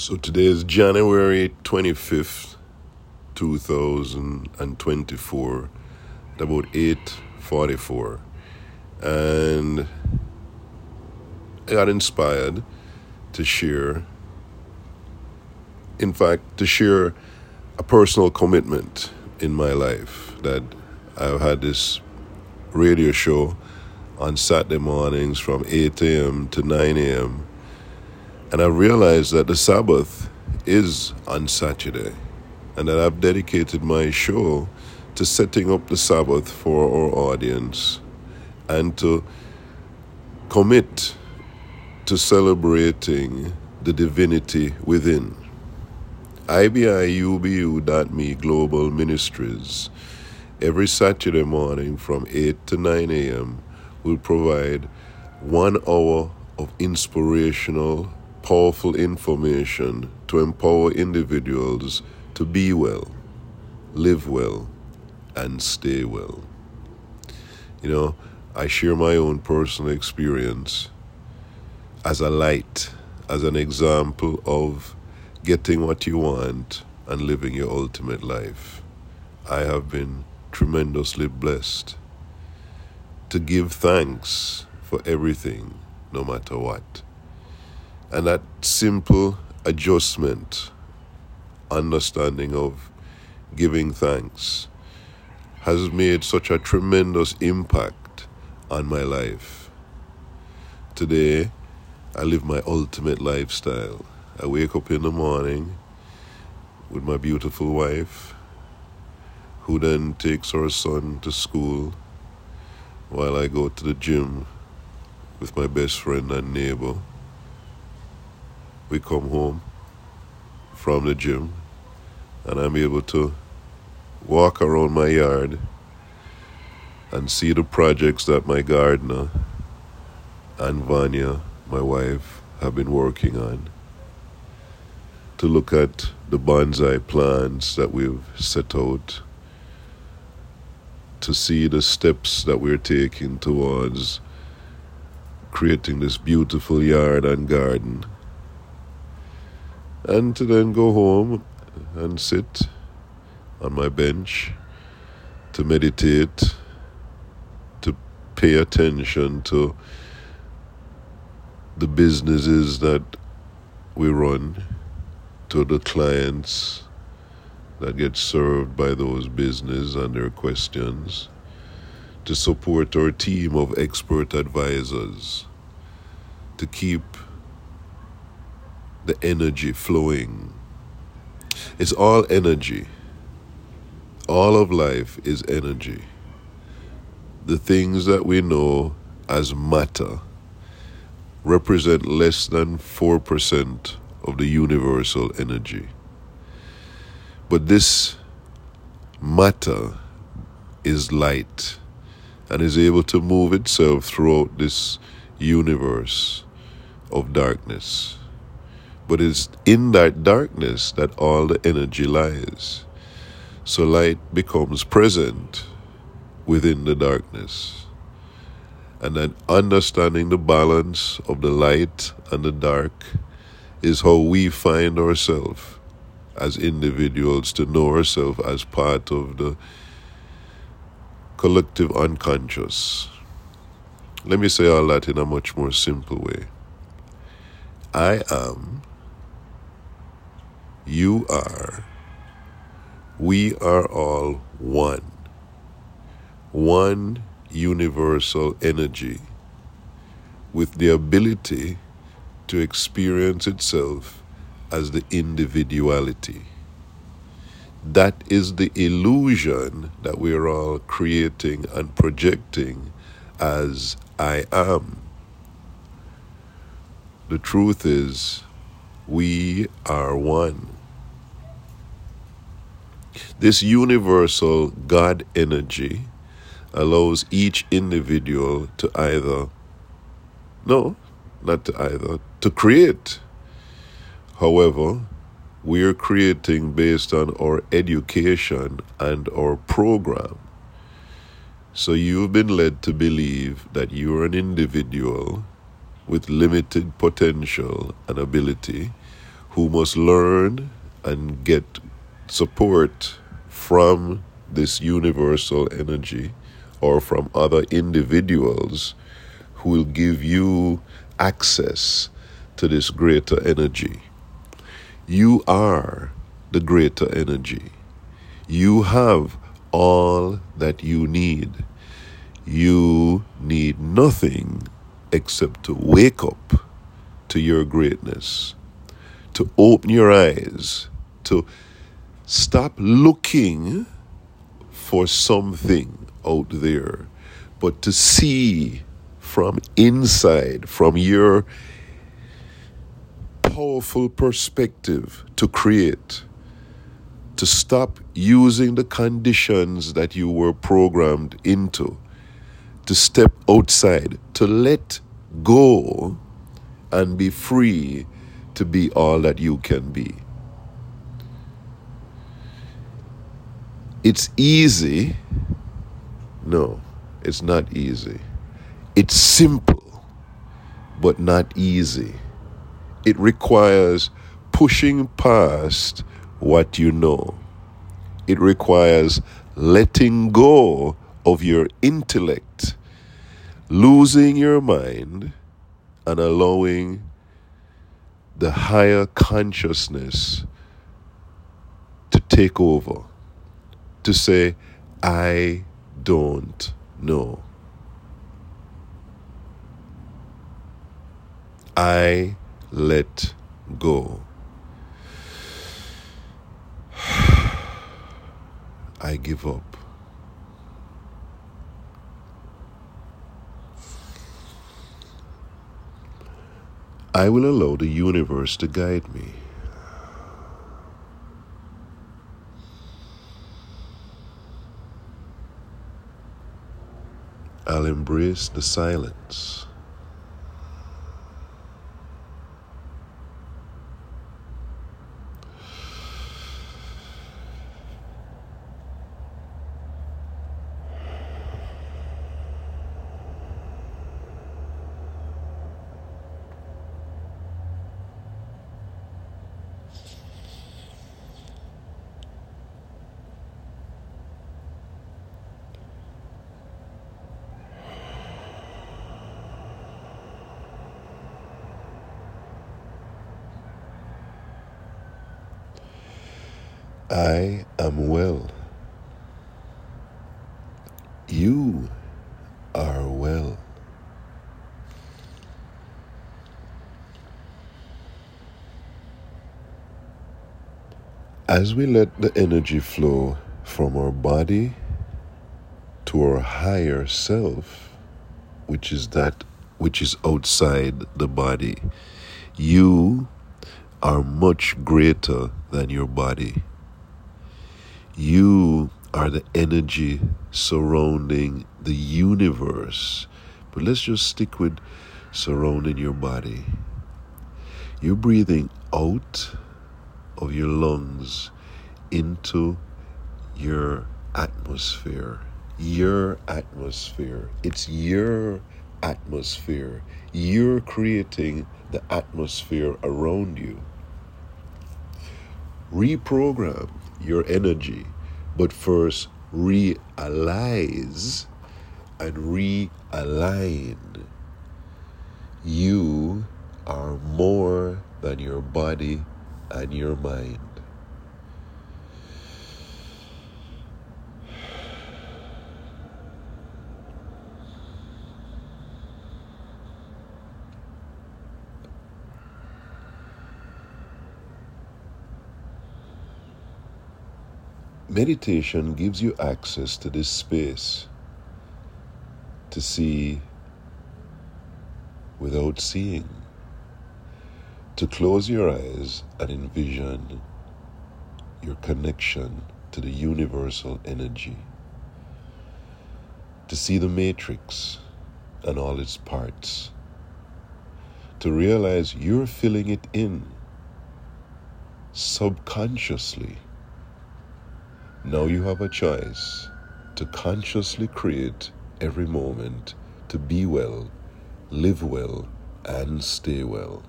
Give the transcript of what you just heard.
So today is January 25th, 2024, at about 8:44. And I got inspired to share in fact to share a personal commitment in my life that I've had this radio show on Saturday mornings from 8 a.m. to 9 a.m. And I realized that the Sabbath is on Saturday and that I've dedicated my show to setting up the Sabbath for our audience and to commit to celebrating the divinity within. IBIUBU.me Global Ministries every Saturday morning from 8 to 9 a.m. will provide one hour of inspirational, powerful information to empower individuals to be well, live well, and stay well. You know, I share my own personal experience as a light, as an example of getting what you want and living your ultimate life. I have been tremendously blessed to give thanks for everything, no matter what. And that simple adjustment, understanding of giving thanks, has made such a tremendous impact on my life. Today, I live my ultimate lifestyle. I wake up in the morning with my beautiful wife, who then takes her son to school while I go to the gym with my best friend and neighbor. We come home from the gym and I'm able to walk around my yard and see the projects that my gardener and Vanya, my wife, have been working on. To look at the bonsai plants that we've set out, to see the steps that we're taking towards creating this beautiful yard and garden, and to then go home and sit on my bench to meditate, to pay attention to the businesses that we run, to the clients that get served by those businesses and their questions, to support our team of expert advisors, to keep the energy flowing. It's all energy. All of life is energy. The things that we know as matter represent less than 4% of the universal energy. But this matter is light and is able to move itself throughout this universe of darkness. But it's in that darkness that all the energy lies. So light becomes present within the darkness. And then understanding the balance of the light and the dark is how we find ourselves as individuals to know ourselves as part of the collective unconscious. Let me say all that in a much more simple way. I am, you are, we are all one. One universal energy with the ability to experience itself as the individuality. That is the illusion that we are all creating and projecting as I am. The truth is, we are one. This universal God energy allows each individual to either, no, not to either, to create. However, we are creating based on our education and our program. So you've been led to believe that you're an individual with limited potential and ability who must learn and get support from this universal energy or from other individuals who will give you access to this greater energy. You are the greater energy. You have all that you need. You need nothing except to wake up to your greatness, to open your eyes, to stop looking for something out there, but to see from inside, from your powerful perspective to create, to stop using the conditions that you were programmed into, to step outside, to let go and be free to be all that you can be. It's easy. No, it's not easy. It's simple, but not easy. It requires pushing past what you know. It requires letting go of your intellect, losing your mind, and allowing the higher consciousness to take over, to say, I don't know. I let go. I give up. I will allow the universe to guide me. I'll embrace the silence. I am well. You are well. As we let the energy flow from our body to our higher self, which is that which is outside the body, you are much greater than your body. You are the energy surrounding the universe. But let's just stick with surrounding your body. You're breathing out of your lungs into your atmosphere. Your atmosphere. It's your atmosphere. You're creating the atmosphere around you. Reprogram your energy, but first realize and realign. You are more than your body and your mind. Meditation gives you access to this space to see without seeing, to close your eyes and envision your connection to the universal energy, to see the matrix and all its parts, to realize you're filling it in subconsciously now you have a choice to consciously create every moment to be well, live well, and stay well.